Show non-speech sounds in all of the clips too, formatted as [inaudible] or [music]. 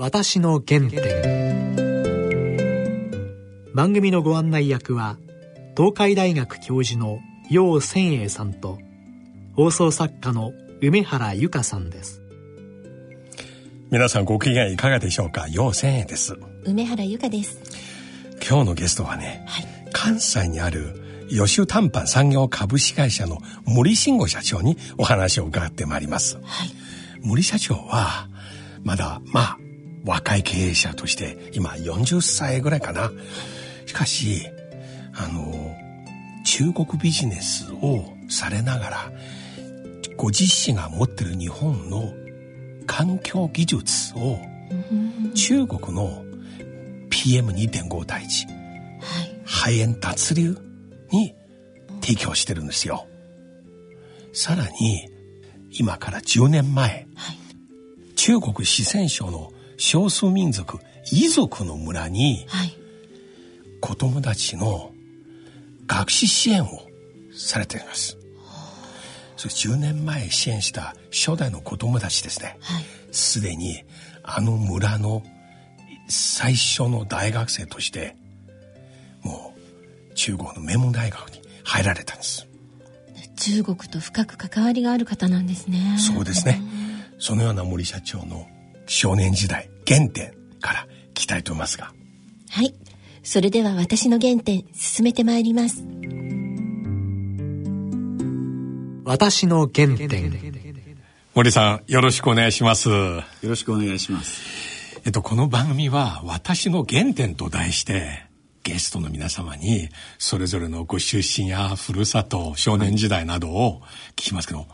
私の原点。番組のご案内役は東海大学教授の楊千栄さんと放送作家の梅原由香さんです。皆さんご機嫌いかがでしょうか？楊千栄です。梅原由香です。今日のゲストはね、はい、関西にある吉短パン産業株式会社の森慎吾社長にお話を伺ってまいります、はい、森社長はまだまあ若い経営者として今40歳ぐらいかなしかしあの中国ビジネスをされながらご自身が持ってる日本の環境技術を中国の PM2.5 対1、はい、肺炎脱流に提供してるんですよ。さらに今から10年前、はい、中国四川省の少数民族遺族の村に、はい、子供たちの学習支援をされています。それ10年前支援した初代の子供たちですね。す、で、にあの村の最初の大学生としてもう中国の名門大学に入られたんです。中国と深く関わりがある方なんですね。そうですね。そのような森社長の少年時代原点から聞きたいと思いますが。はい。それでは私の原点進めてまいります。私の原点森さんよろしくお願いします。よろしくお願いします。えっと、この番組は私の原点と題してゲストの皆様にそれぞれのご出身やふるさと、少年時代などを聞きますけど、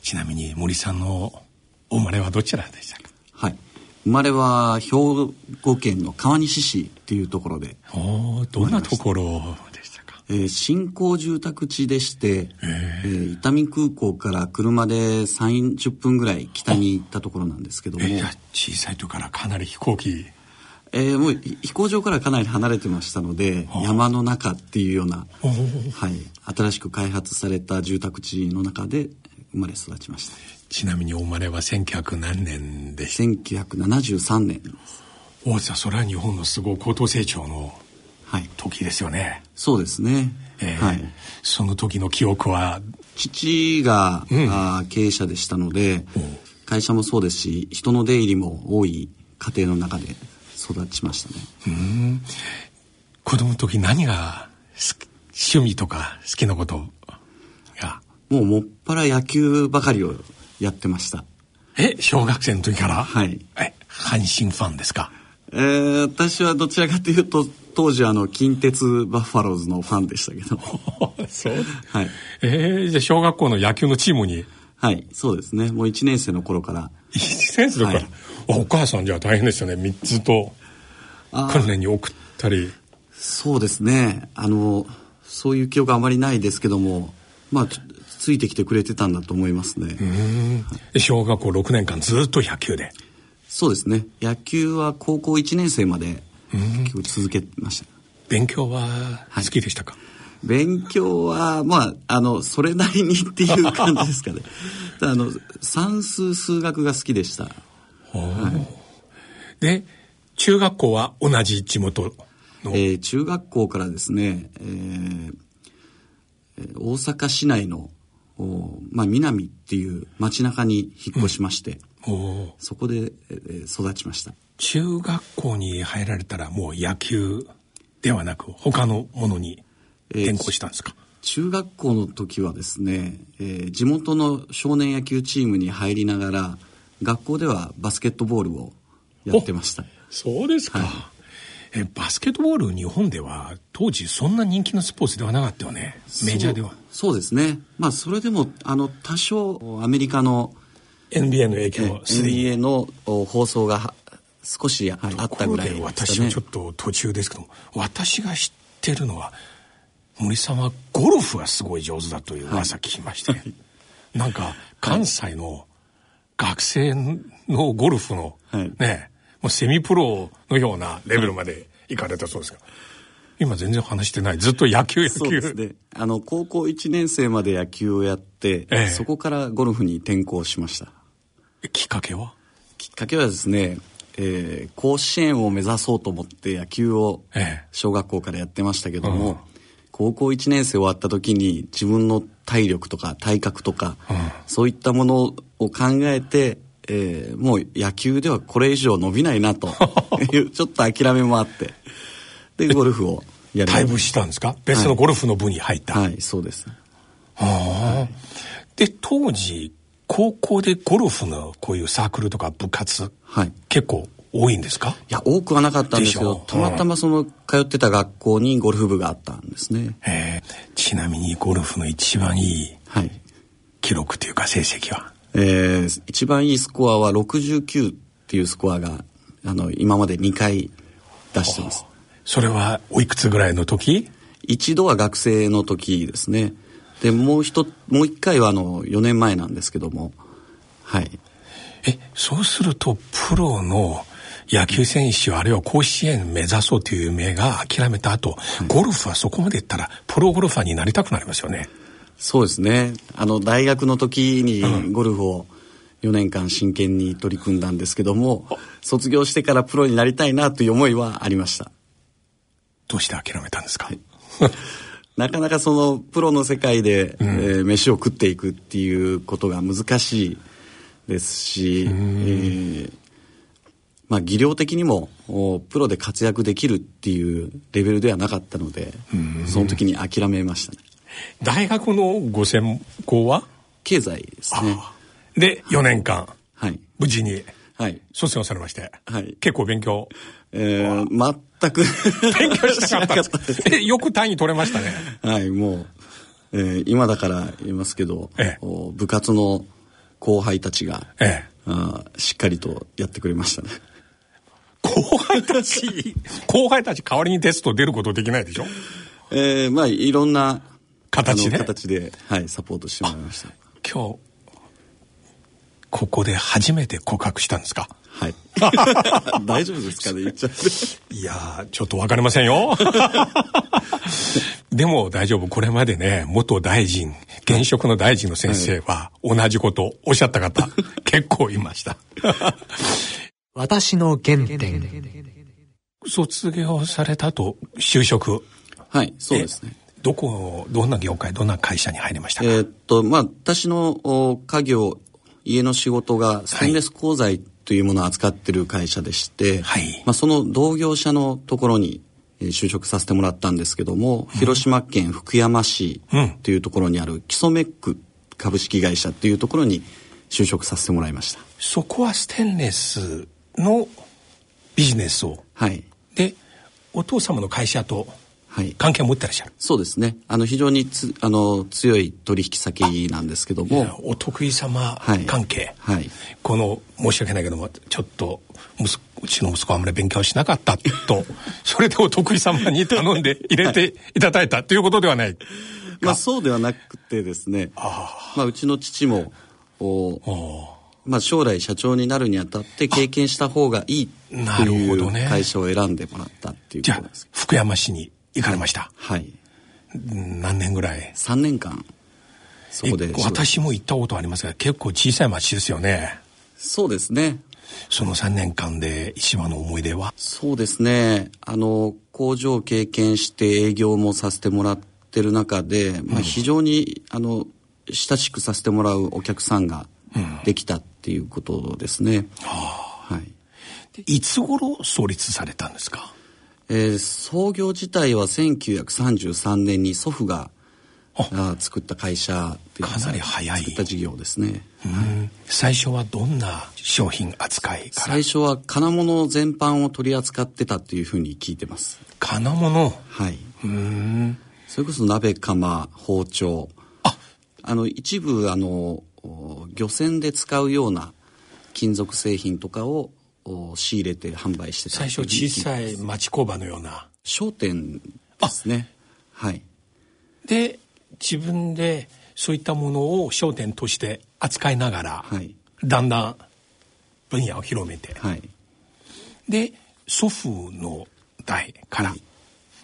ちなみに森さんのお生まれはどちらでしたか？はい。生まれは兵庫県の川西市っていうところで。おどんなところでしたか？えー、新興住宅地でして、えー、伊丹空港から車で30分ぐらい北に行ったところなんですけども。いや、小さい時からかなり飛行機。えー、もう飛行場からかなり離れてましたので、山の中っていうような、はい、新しく開発された住宅地の中で生まれ育ちました。ちなみにお生まれは1900何年でした？1973年。おじゃそれは日本のすごい高等成長の時ですよね。はい、そうですね。えー、はい。その時の記憶は？父が、うん、あ経営者でしたので、会社もそうですし、人の出入りも多い家庭の中で育ちましたね。うん。子供の時何が趣味とか好きなことが？もうもっぱら野球ばかりをやってました。え、小学生の時から？はい。え、阪神ファンですか？えー、私はどちらかというと、当時あの、近鉄バッファローズのファンでしたけど。[laughs] そう？はい。えー、じゃあ小学校の野球のチームに？はい、そうですね。もう1年生の頃から。1年生の頃、はい、お母さんじゃ大変ですよね。3つと訓練に送ったり。そうですね。あの、そういう記憶あまりないですけども、まあ、ついてきてくれてたんだと思いますね。はい、小学校6年間ずっと野球で。そうですね。野球は高校1年生まで続けました。勉強は好きでしたか、はい、勉強は、まあ、あの、それなりにっていう感じですかね。[laughs] あの、算数、数学が好きでした。はい、で、中学校は同じ地元の、えー、中学校からですね、えー、大阪市内のまあ、南っていう街中に引っ越しまして、うん、そこで、えー、育ちました。中学校に入られたらもう野球ではなく他のものに転校したんですか、えー、中学校の時はですね、えー、地元の少年野球チームに入りながら学校ではバスケットボールをやってました。そうですか、はいえバスケットボール日本では当時そんな人気のスポーツではなかったよね。メジャーでは。そうですね。まあそれでもあの多少アメリカの NBA の影響は NBA の放送が少しあったぐらい、ね、私はちょっと途中ですけど私が知ってるのは森さんはゴルフがすごい上手だという噂聞きまして、はい、なんか関西の学生のゴルフの、はい、ねもうセミプロのようなレベルまで行かれたそうですが、今全然話してない。ずっと野球野球。そうですね。あの、高校1年生まで野球をやって、ええそこからゴルフに転向しました。きっかけは？きっかけはですね、えー甲子園を目指そうと思って野球をええ小学校からやってましたけども、高校1年生終わった時に自分の体力とか体格とか、そういったものを考えて、えーもう野球ではこれ以上伸びないなと。[laughs] いうちょっと諦めもあって。でゴルフをやり退部したんですか？別のゴルフの部に入った。はいそうです。はあ。で、当時、高校でゴルフのこういうサークルとか部活、はい。結構多いんですか？いや多くはなかったんですけどたまたまその通ってた学校にゴルフ部があったんですね。えーちなみにゴルフの一番いいはい。記録というか成績は？えー一番いいスコアは69っていうスコアがあの今まで2回出してます。それはおいくつぐらいの時？一度は学生の時ですね。でもう一もう一回はあの4年前なんですけども。はい。え、そうするとプロの野球選手あるいは甲子園目指そうという夢が諦めた後、ゴルフはそこまでいったらプロゴルファーになりたくなりますよね。そうですね。あの大学の時にゴルフを4年間真剣に取り組んだんですけども卒業してからプロになりたいなという思いはありました。どうして諦めたんですか、[laughs] なかなかそのプロの世界で、えー飯を食っていくっていうことが難しいですし、えーまあ、技量的にもおプロで活躍できるっていうレベルではなかったので、その時に諦めましたね大学のご専攻は？経済ですね。で、4年間、はい。無事にはい、卒業されまして、はい。結構勉強。えー全く。勉強しなかった。[laughs] よく単位取れましたね。はいもう、えー今だから言いますけど、ええ。お部活の後輩たちが、ええ。あーしっかりとやってくれましたね。後輩たち、[laughs] 後輩たち代わりにテスト出ることできないでしょ？えー、まあいろんな形で形で、はい、サポートしてもらいました。今日、ここで初めて告白したんですか？はい。[laughs] 大丈夫ですかね？言っちゃって。いやー、ちょっとわかりませんよ。[laughs] でも大丈夫。これまでね、元大臣、現職の大臣の先生は同じことおっしゃった方、結構いました。私の原点。卒業された後、就職。はいそうですね。えどこ、どんな業界、どんな会社に入りましたか、えーっとまあ私のお家業家の仕事がステンレス鋼材というものを扱ってる会社でして、はい。まあ、その同業者のところにえー就職させてもらったんですけども、広島県福山市というところにある基礎メック株式会社というところに就職させてもらいました。そこはステンレスのビジネスを。はい。で、お父様の会社とはい関係を持ってらっしゃる。そうですね。あの非常につあの強い取引先なんですけども。お得意様はい。関係、はい。この申し訳ないけどもちょっと息子うちの息子はあんまり勉強しなかったと。[laughs] それでお得意様に頼んで入れてい。ただいたということではない。まあそうではなくてですね。まあうちの父もおまあ将来社長になるにあたって経験した方がいいとなるほどね。いう会社を選んでもらったっていうじゃあことです福山市に行かれました、はい。うん何年ぐらい？3年間。そこでえ私も行ったことありますが結構小さい町ですよね。そうですね。その3年間で一番の思い出は？そうですね。あの工場を経験して営業もさせてもらってる中で、まあ、非常にあの親しくさせてもらうお客さんができたっていうことですね、はい。いつ頃創立されたんですか？えー創業自体は1933年に祖父があ作った会社かなり早い。作った事業ですね、うん。最初はどんな商品扱いから？最初は金物全般を取り扱ってたっていうふうに聞いてます。金物？はい。うん。それこそ鍋釜包丁。あ！の一部あのお漁船で使うような金属製品とかをお仕入れて販売してた。最初小さい町工場のような。商店ですね。はい。で自分でそういったものを商店として扱いながら、はい。だんだん分野を広めて、はい。で祖父の代から、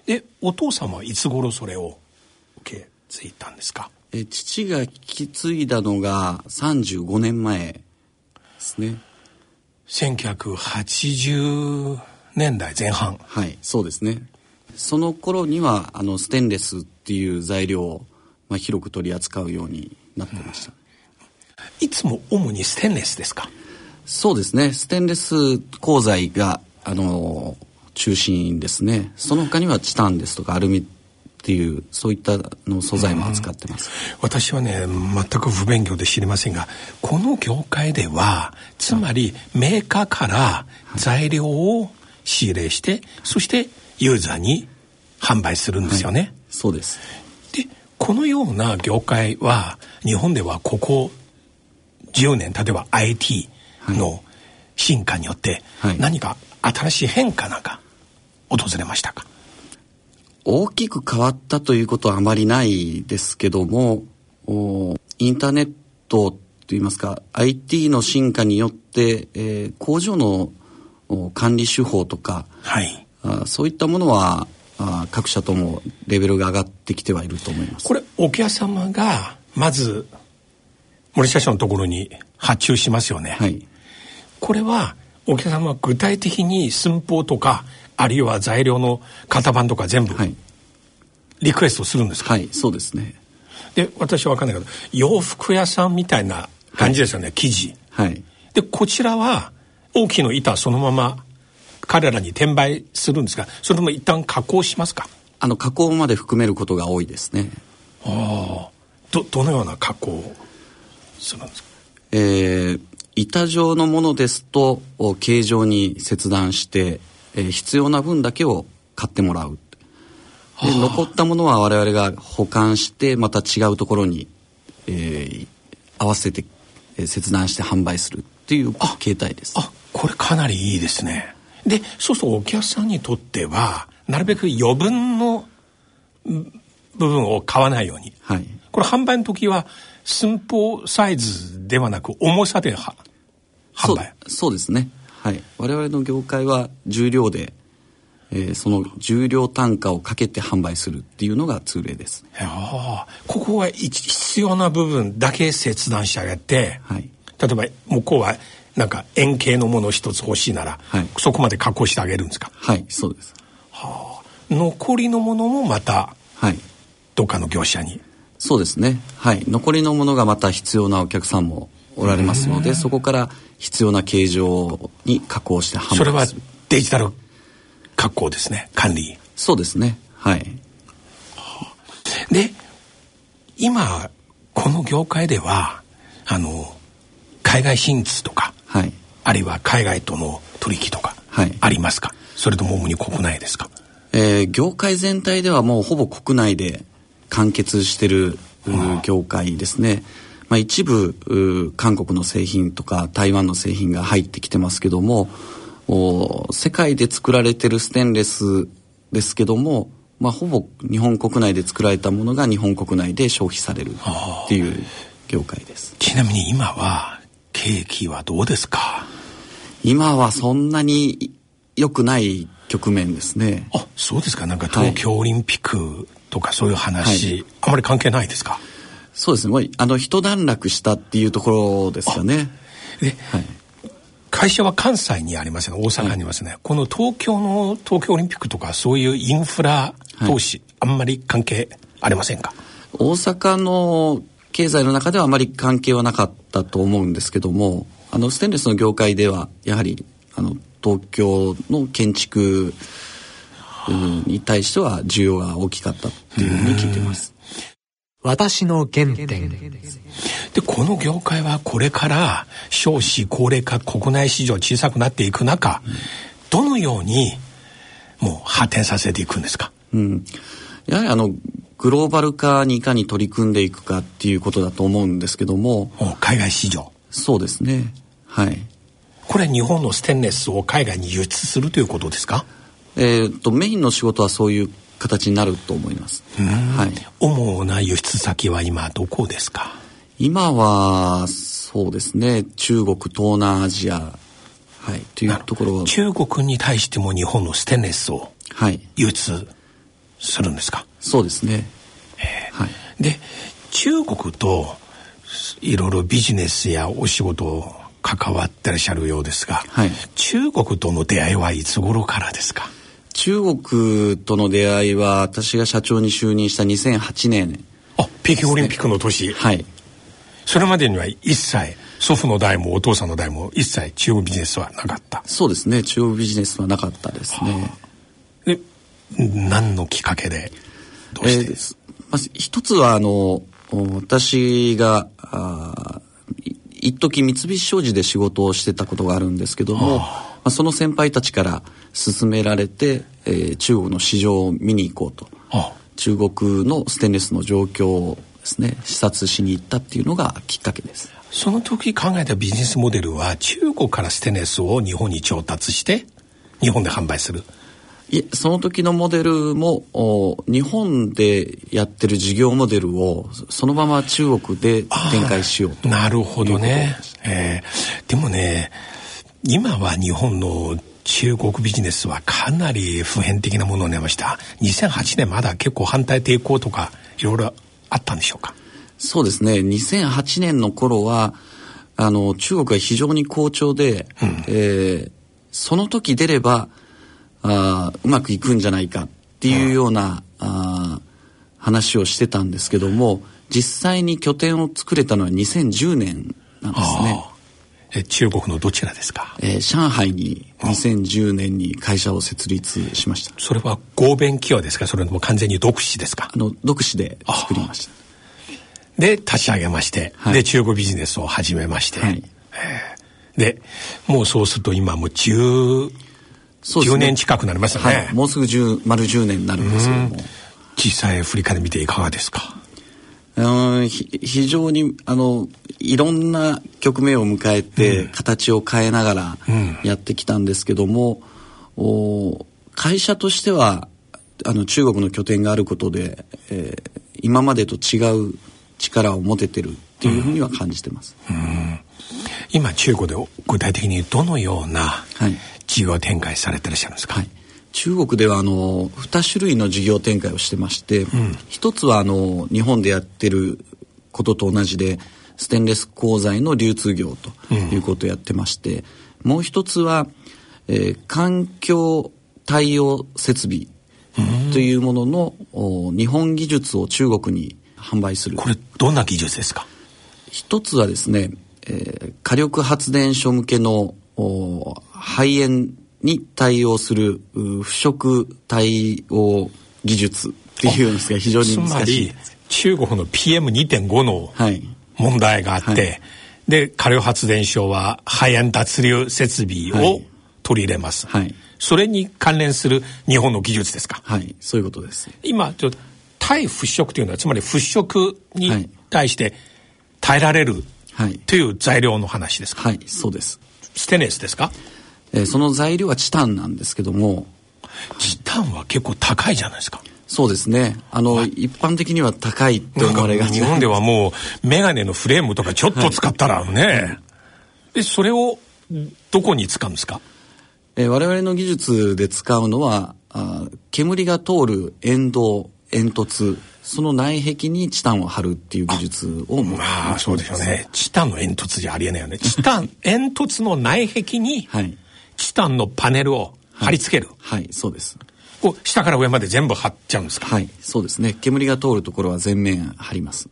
でお父様はいつ頃それを受け継いだんですか？え父が引き継いだのが35年前ですね1980年代前半。はいそうですね。その頃にはあのステンレスっていう材料を、まあ、広く取り扱うようになってました、いつも主にステンレスですか？そうですね。ステンレス鋼材があの中心ですね。その他にはチタンですとかアルミっていうそういったの素材も扱ってます、私はね全く不勉強で知りませんがこの業界ではつまりメーカーから材料を仕入れして、そしてユーザーに販売するんですよね、はい、そうです。でこのような業界は日本ではここ10年例えば IT の進化によって何か新しい変化なんか訪れましたか、大きく変わったということはあまりないですけどもインターネットといいますか IT の進化によって、えー、工場の管理手法とか、はい、あそういったものはあ各社ともレベルが上がってきてはいると思います。これお客様がまず森社長のところに発注しますよね、はい、これはお客様は具体的に寸法とかあるいは材料の型番とか全部リクエストするんですか？はいそうですね。で私は分かんないけど洋服屋さんみたいな感じですよね、はい、生地。はい。でこちらは大きの板そのまま彼らに転売するんですがそれとも一旦加工しますか？あの加工まで含めることが多いですね。ああ。どどのような加工をするんですか？えー、板状のものですと形状に切断して、えー、必要な分だけを買ってもらう。で残ったものは我々が保管してまた違うところに、えー、合わせて、えー、切断して販売するっていう形態です。あこれかなりいいですね。でそうするとお客さんにとってはなるべく余分の部分を買わないように、はい、これ販売の時は寸法サイズではなく重さで販売。そうですねはい。我々の業界は重量で、えー、その重量単価をかけて販売するっていうのが通例です。ここは必要な部分だけ切断してあげて、はい、例えば向こうはなんか円形のもの一つ欲しいなら、はい、そこまで加工してあげるんですか？はいそうです、はあ、残りのものもまた、はい、どっかの業者に？そうですね。はい。残りのものがまた必要なお客さんもおられますのでそこから必要な形状に加工して販売する。それはデジタル加工ですね管理。そうですね。はい、はあ、で今この業界ではあの海外進出とかはい、あるいは海外との取引とかありますか、はい、それとも主に国内ですか、えー、業界全体ではもうほぼ国内で完結してる業界ですね、まあ、一部韓国の製品とか台湾の製品が入ってきてますけども世界で作られてるステンレスですけども、まあ、ほぼ日本国内で作られたものが日本国内で消費されるっていう業界です。ちなみに今は景気はどうですか？今はそんなに良くない局面ですね。あそうですか。なんか東京オリンピックとかそういう話、はい、あまり関係ないですか？そうですね。もうあの一段落したっていうところですかね。で、はい、会社は関西にありますね。大阪にありますね、はい、この東京の東京オリンピックとかそういうインフラ投資、あんまり関係ありませんか？大阪の経済の中ではあまり関係はなかったと思うんですけどもあのステンレスの業界ではやはりあの東京の建築に対しては需要が大きかったっていうふうに聞いてます。私の原点。でこの業界はこれから少子高齢化国内市場小さくなっていく中、うん、どのようにもう発展させていくんですか、うん、やはりあのグローバル化にいかに取り組んでいくかっていうことだと思うんですけども。海外市場。そうですね。はい。これ日本のステンレスを海外に輸出するということですか？えーと、メインの仕事はそういう形になると思います、はい、主な輸出先は今どこですか？今はそうですね中国東南アジア。はい。というところ中国に対しても日本のステンレスを輸出するんですか、はいそうですね。はい、で中国といろいろビジネスやお仕事を関わってらっしゃるようですが、はい。中国との出会いはいつ頃からですか？中国との出会いは私が社長に就任した2008年。あ北京オリンピックの年、はい。それまでには一切祖父の代もお父さんの代も一切中国ビジネスはなかった。そうですね。中国ビジネスはなかったですね。で何のきっかけでどうして、えーす。まず一つはあのお私があ一時三菱商事で仕事をしてたことがあるんですけども、まあ、その先輩たちから勧められて、えー中国の市場を見に行こうと。あ。中国のステンレスの状況をですね視察しに行ったっていうのがきっかけです。その時考えたビジネスモデルは中国からステンレスを日本に調達して日本で販売する。いえその時のモデルもお日本でやってる事業モデルをそのまま中国で展開しようとなるほどね。えーでもね、今は日本の中国ビジネスはかなり普遍的なものになりました。2008年まだ結構反対抵抗とかいろいろあったんでしょうか？そうですね2008年の頃はあの中国が非常に好調で、えーその時出ればあーうまくいくんじゃないかっていうような、あー話をしてたんですけども実際に拠点を作れたのは2010年なんですね。え中国のどちらですか？えー上海に2010年に会社を設立しました。それは合弁企業ですか？それとも完全に独自ですか？あの、独自で作りました。で、立ち上げまして、はいで、中国ビジネスを始めまして、はいで、もうそうすると今もう10、そうね10年近くなりましたね。はい。もうすぐ10、丸10年になるんですけども。実際振り返ってみていかがですか？う非常にあのいろんな局面を迎えて、形を変えながらやってきたんですけども、お会社としてはあの中国の拠点があることで、えー今までと違う力を持ててるっていうふうには感じてます。今中国で具体的にどのようなはい。事業展開されてらっしゃるんですか、はい、中国ではあの2種類の事業展開をしてまして、一つはあの日本でやってることと同じでステンレス鋼材の流通業ということをやってまして、もう一つは、えー環境対応設備というものの、お日本技術を中国に販売する。これどんな技術ですか？一つはですね、えー火力発電所向けのお肺炎に対応するう腐食対応技術っていうんですが非常につま難しい。り中国の PM2.5 のはい。問題があって、はい。で火力発電所は肺炎脱流設備をはい。取り入れます、はい。それに関連する日本の技術ですか？はい。そういうことです。今ちょっと対腐食というのはつまり腐食はにい。対して耐えられるはい。という材料の話ですか、はい。そうです、ステンレスですか？えーその材料はチタンなんですけども。チタンは結構高いじゃないですか。そうですね。あの一般的には高いって思われがち。日本ではもうメガネのフレームとかちょっと使ったらね、でそれをどこに使うんですか？えー我々の技術で使うのはあー煙が通る煙道煙突その内壁にチタンを貼るっていう技術を持ってまあそうでしょうね。チタンの煙突じゃありえないよね。チタン煙突の内壁にはいチタンのパネルを貼り付ける、はい。そうです。こう下から上まで全部貼っちゃうんですか、はいそうですね。煙が通るところは全面貼ります。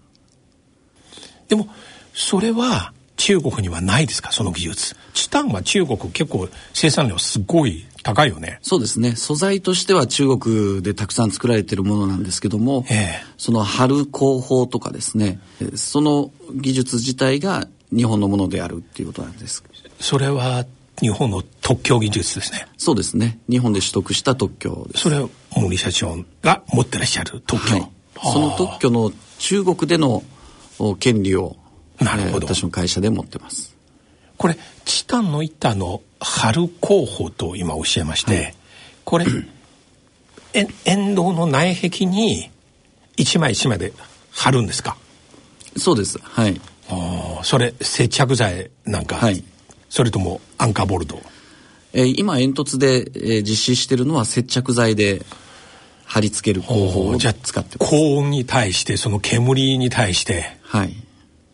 でもそれは中国にはないですか？その技術。チタンは中国結構生産量すごい高いよね。そうですね。素材としては中国でたくさん作られているものなんですけども、ええ。その貼る工法とかですね。えーその技術自体が日本のものであるっていうことなんです。それは日本の特許技術ですね。そうですね。日本で取得した特許です。それを森社長が持ってらっしゃる特許、はい、その特許の中国でのお権利をなるほど。えー私の会社で持ってます。これチタンの板の貼る工法と今おっしゃいまして、これ [clears throat] え沿道の内壁に一枚一枚で貼るんですか？そうです。はい。あーそれ接着剤なんか、はいそれともアンカーボルドえー今煙突で、えー実施しているのは接着剤で貼り付ける工法をじゃあ使ってます高温に対してその煙に対してはい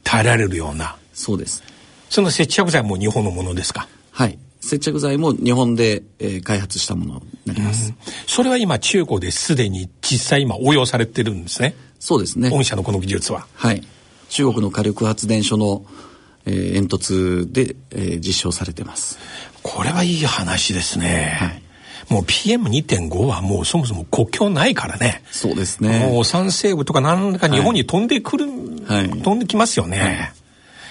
耐えられるような？そうですその接着剤も日本のものですか？はい。接着剤も日本で、えー開発したものになります。それは今中古ですでに実際今応用されてるんですね？そうですね。御社のこの技術は。はい。中国の火力発電所の、えー煙突で、えー実証されてます。これはいい話ですね。はいもう PM2.5 はもうそもそも国境ないからね。そうですね。もう酸性部とか何か日本に飛んでくる、はい飛んできますよね。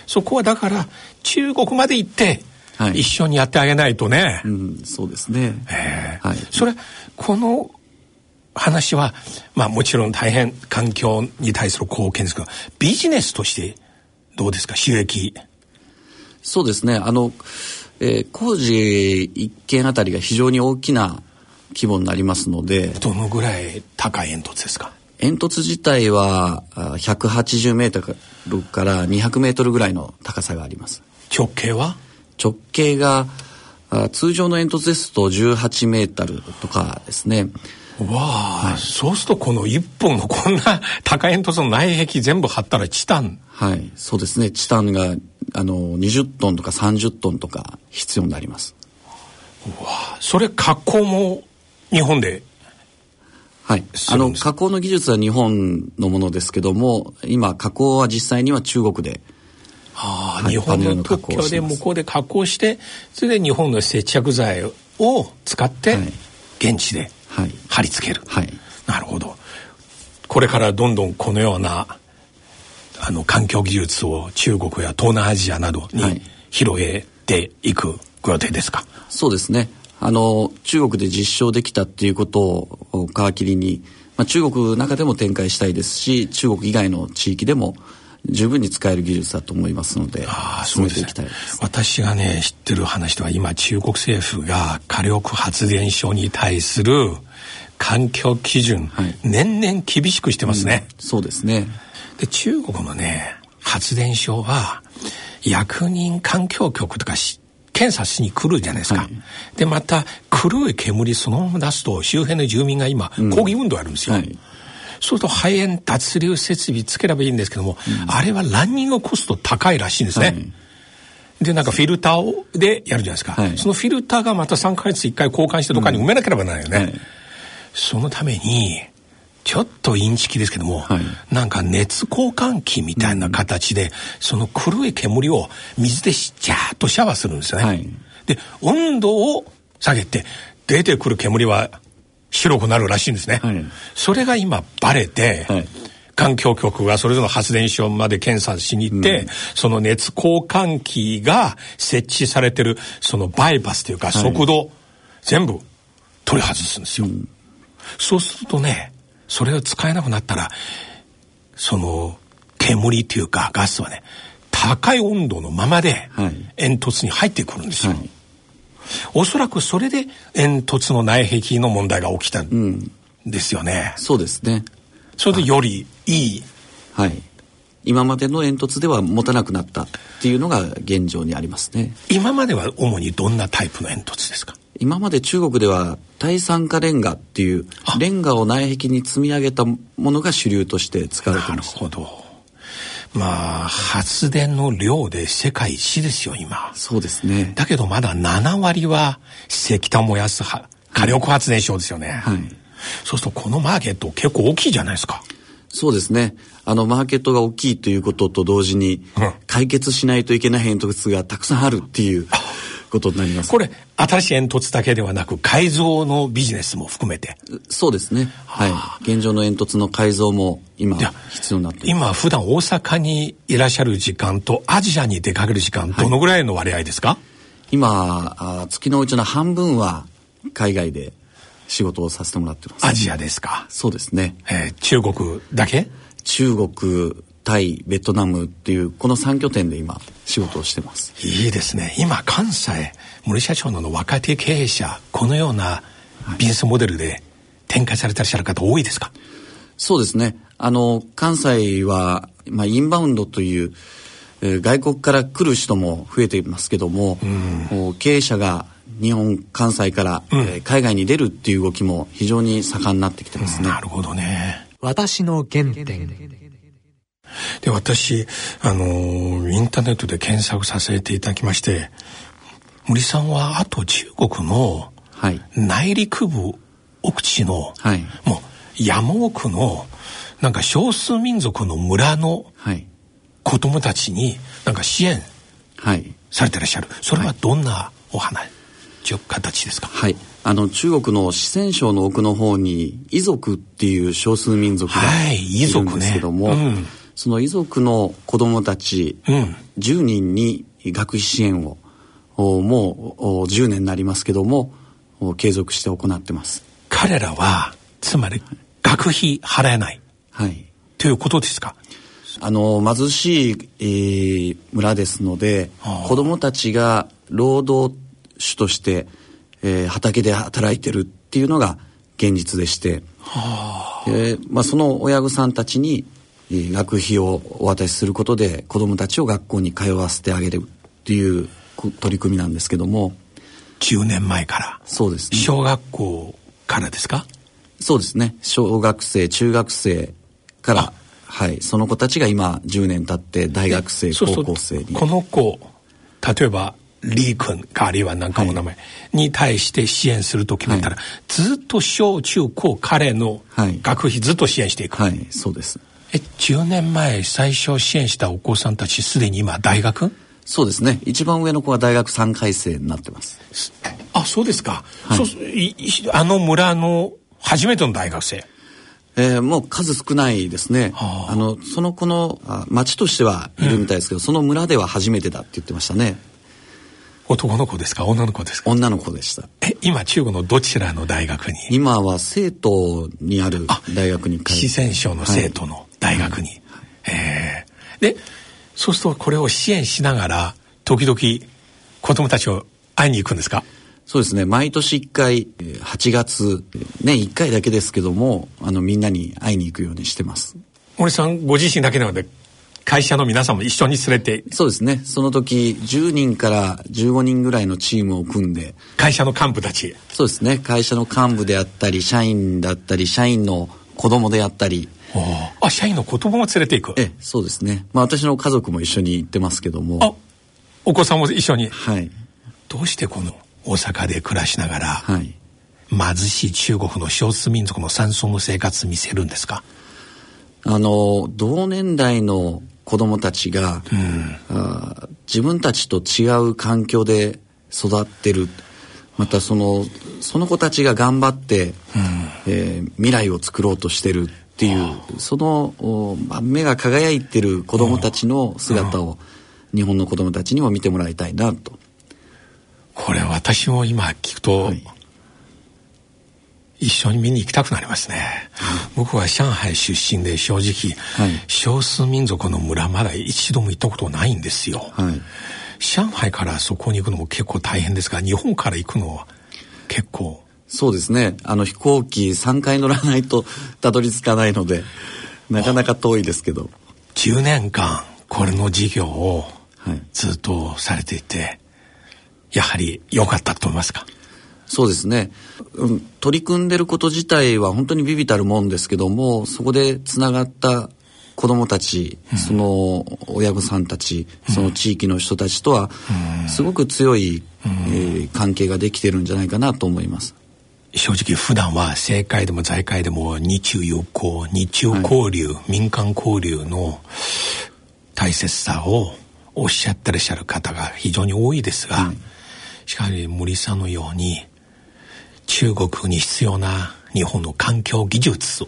そこはだから中国まで行って、はい一緒にやってあげないとね。うん、そうですね。ええはい。それ、この話は、まあもちろん大変環境に対する貢献ですけど、ビジネスとしてどうですか？収益。そうですね。あの、えー工事一件あたりが非常に大きな規模になりますので、どのぐらい高い煙突ですか？煙突自体はあ180メートルから200メートルぐらいの高さがあります。直径は？直径があ通常の煙突ですと18メートルとかですね。わあ、そうするとこの一本のこんな [laughs] 高い煙突の内壁全部張ったらチタン。はい。そうですね。チタンがあの20トンとか30トンとか必要になります。それ加工も日本で。はい。あの、加工の技術は日本のものですけども、今、加工は実際には中国で、ああ、はい日本の特許で向こうで加工して、それで日本の接着剤を使ってはい、現地ではい。貼り付ける。はい。なるほど。これからどんどんこのような、あの、環境技術を中国や東南アジアなどにはい広げていくご予定ですか、そうですね。あの、中国で実証できたっていうことを皮切りに、まあ、中国の中でも展開したいですし、中国以外の地域でも十分に使える技術だと思いますので、ああ、そうですねきたいです。。私がね、知ってる話では今中国政府が火力発電所に対する環境基準、はい年々厳しくしてますね。そうですね。で、中国のね、発電所は、役人環境局とかし検査しに来るじゃないですか。はいで、また、黒い煙そのまま出すと、周辺の住民が今、抗議運動やるんですよ。はい。そうすると、肺炎脱流設備つければいいんですけども、あれはランニングコスト高いらしいんですね。はいで、なんかフィルターをでやるじゃないですか。はいそのフィルターがまた3ヶ月1回交換してどっかに埋めなければならないよね。はいそのために、ちょっとインチキですけども、はい。なんか熱交換器みたいな形で、その黒い煙を水でしジャーッとシャワーするんですよね。はい。で、温度を下げて、出てくる煙は白くなるらしいんですね。はい。それが今バレて、はい。環境局がそれぞれの発電所まで検査しに行って、その熱交換器が設置されてるそのバイパスというか速度、全部取り外すんですよ。そうするとね、それを使えなくなったら、その煙っていうかガスはね、高い温度のままではい煙突に入ってくるんですよ。はいおそらくそれで煙突の内壁の問題が起きたんですよね。そうですね。それでよりいいはい。今までの煙突では持たなくなったっていうのが現状にありますね。今までは主にどんなタイプの煙突ですか？今まで中国では耐酸化レンガっていうあレンガを内壁に積み上げたものが主流として使われていなるます。ほど。まあ、発電の量で世界一ですよ、今。そうですね。だけどまだ7割は石炭燃やすは火力発電所ですよね。はい。そうするとこのマーケット結構大きいじゃないですか。そうですね。あの、マーケットが大きいということと同時にうん、解決しないといけない煙突がたくさんあるっていうことになります。これ、新しい煙突だけではなく改造のビジネスも含めて。そうですね。はい。現状の煙突の改造も今必要になっています。今普段大阪にいらっしゃる時間とアジアに出かける時間、どのぐらいの割合ですか、今あ、月のうちの半分は海外で仕事をさせてもらってます。アジアですか、そうですね。えー中国だけ？中国、タイ、ベトナムっていう、この3拠点で今、仕事をしてます。いいですね。今、関西、森社長の若手経営者、このようなビジネスモデルで展開されてらっしゃる方多いですか？そうですね。あの、関西は、まあ、インバウンドという、えー外国から来る人も増えていますけども、こう経営者が日本、関西から、えー海外に出るっていう動きも非常に盛んになってきてますね。なるほどね。私の原点で私あのインターネットで検索させていただきまして森さんはあと中国のはい。内陸部奥地の、はい。もう山奥のなんか少数民族の村のはい。子供たちになんか支援はい。されてらっしゃるそれはどんなお話、形ですか？はい。あの、中国の四川省の奥の方に、遺族っていう少数民族がはいいるんですけども、遺族ねうんその遺族の子供たちうん10人に学費支援を、おもうお10年になりますけども、お継続して行ってます。彼らはつまり学費払えない。はい。ということですか？あの、貧しい、えー村ですのではあ、子供たちが労働種として、えー畑で働いてるっていうのが現実でして、でまあ、その親御さんたちに、えー学費をお渡しすることで子供たちを学校に通わせてあげるっていうこ取り組みなんですけども、10年前から。そうですね。小学校からですか？そうですね。小学生、中学生から、はい、その子たちが今10年経って大学生、高校生に。この子例えばリー君かあるいは何かの名前に対して支援すると決めたら、ずっと小中高彼のはい。学費ずっと支援していく、はい、そうです。え10年前最初支援したお子さんたちすでに今大学？そうですね。一番上の子は大学3回生になってます。あそうですか、はい。あの村の初めての大学生？えーもう数少ないですね。はあ。あの、その子のあ町としてはいるみたいですけど、その村では初めてだって言ってましたね。男の子ですか？女の子ですか？女の子でした。え今中国のどちらの大学に？今は生徒にある大学に通四川省の生徒の大学に、えーでそうするとこれを支援しながら時々子供たちを会いに行くんですか？そうですね。毎年1回、えー8月、年1回だけですけども、あの、みんなに会いに行くようにしてます。森さんご自身だけなので会社の皆さんも一緒に連れて？そうですね。その時、10人から15人ぐらいのチームを組んで、会社の幹部たちそうですね。会社の幹部であったり、社員だったり、社員の子供であったり、あ社員の子供も連れて行くええ、そうですね。まあ私の家族も一緒に行ってますけども、あお子さんも一緒にはい。どうしてこの大阪で暮らしながら、はい。貧しい中国の少数民族の山村の生活見せるんですか？あの、同年代の子供たちが、あー自分たちと違う環境で育ってる。またその、その子たちが頑張って、えー未来を作ろうとしてるっていう、その、おまあ目が輝いてる子供たちの姿を、日本の子供たちにも見てもらいたいなと。これ私も今聞くと、はい。一緒に見に行きたくなりますね、僕は上海出身で正直、はい。少数民族の村まだ一度も行ったことないんですよ、はい。上海からそこに行くのも結構大変ですが日本から行くのは結構そうですね。あの飛行機3回乗らないとたどり着かないので、なかなか遠いですけど。10年間これの事業をはい。ずっとされていてやはり良かったと思いますか？そうですね、うん、取り組んでること自体は本当にビビたるもんですけどもそこでつながった子どもたち、その親御さんたちその地域の人たちとはすごく強い、えー関係ができてるんじゃないかなと思います。正直普段は政界でも財界でも日中友好日中交流、民間交流の大切さをおっしゃってらっしゃる方が非常に多いですが、しかし森さんのように中国に必要な日本の環境技術を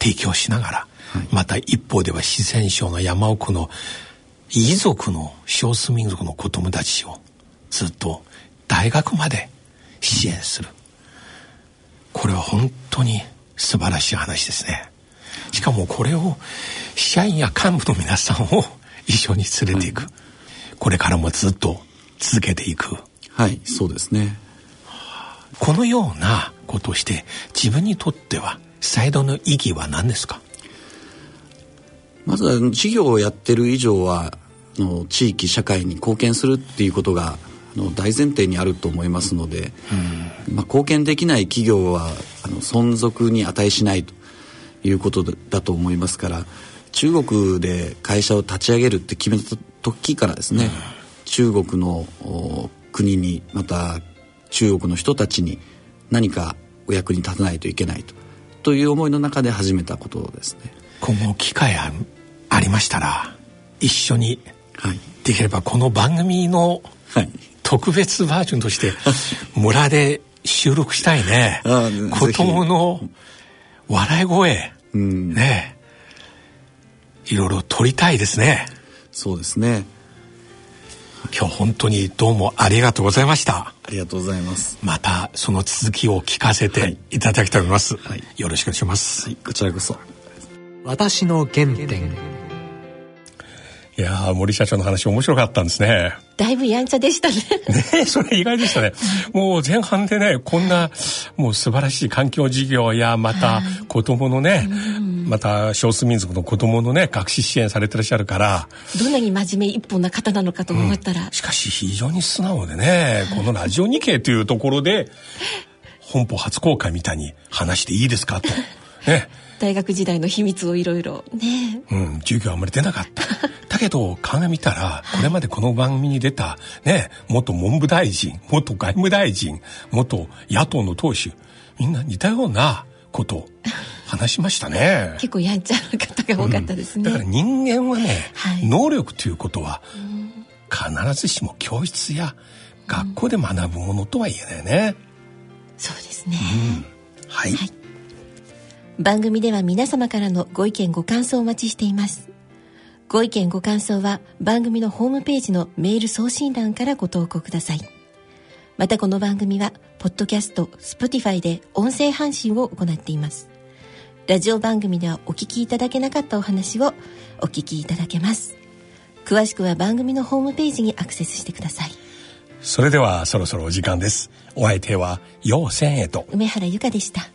提供しながら、また一方では四川省の山奥の遺族の少数民族の子供たちをずっと大学まで支援する。これは本当に素晴らしい話ですね。しかもこれを社員や幹部の皆さんを一緒に連れていく、これからもずっと続けていく。はい、そうですね。このようなことをして自分にとっては最大の意義は何ですか？まずは事業をやってる以上はあの地域社会に貢献するっていうことがあの大前提にあると思いますので、まあ、貢献できない企業はあの存続に値しないということだだと思いますから中国で会社を立ち上げるって決めた時からですね、中国の国にまた中国の人たちに何かお役に立たないといけないとという思いの中で始めたことですね。今後機会あありましたら一緒にできればこの番組の特別バージョンとして村で収録したいね。[laughs] 子供の笑い声、うん、ね。いろいろ撮りたいですね。そうですね。今日本当にどうもありがとうございました。ありがとうございます。またその続きを聞かせていただきたいと思います、はい、よろしくお願いします、はい、こちらこそ。私の原点いや森社長の話面白かったんですね。だいぶやんちゃでしたね。ねそれ意外でしたね。もう前半でね、こんな、もう素晴らしい環境事業や、また子供のね、また少数民族の子供のね、学習支援されてらっしゃるから。どんなに真面目一本な方なのかと思ったら。うん、しかし非常に素直でね、このラジオ日経というところで、[laughs] 本邦初公開みたいに話していいですかと。ね。大学時代の秘密をいろいろね。うん、授業あんまり出なかった。[laughs] だけど、鑑みたら、これまでこの番組に出た、ね、元文部大臣、元外務大臣、元野党の党首、みんな似たようなことを [laughs] 話しましたね。結構やんちゃな方が多かったですね。うん、だから人間はね、はい、能力ということは、必ずしも教室や学校で学ぶものとは言えないね。そうですね。うん、はい、はい番組では皆様からのご意見ご感想をお待ちしていますご意見ご感想は番組のホームページのメール送信欄からご投稿ください。またこの番組は、ポッドキャスト、スポティファイで音声配信を行っています。ラジオ番組ではお聞きいただけなかったお話をお聞きいただけます。詳しくは番組のホームページにアクセスしてください。それではそろそろお時間です。お相手は、陽千恵と梅原由香でした。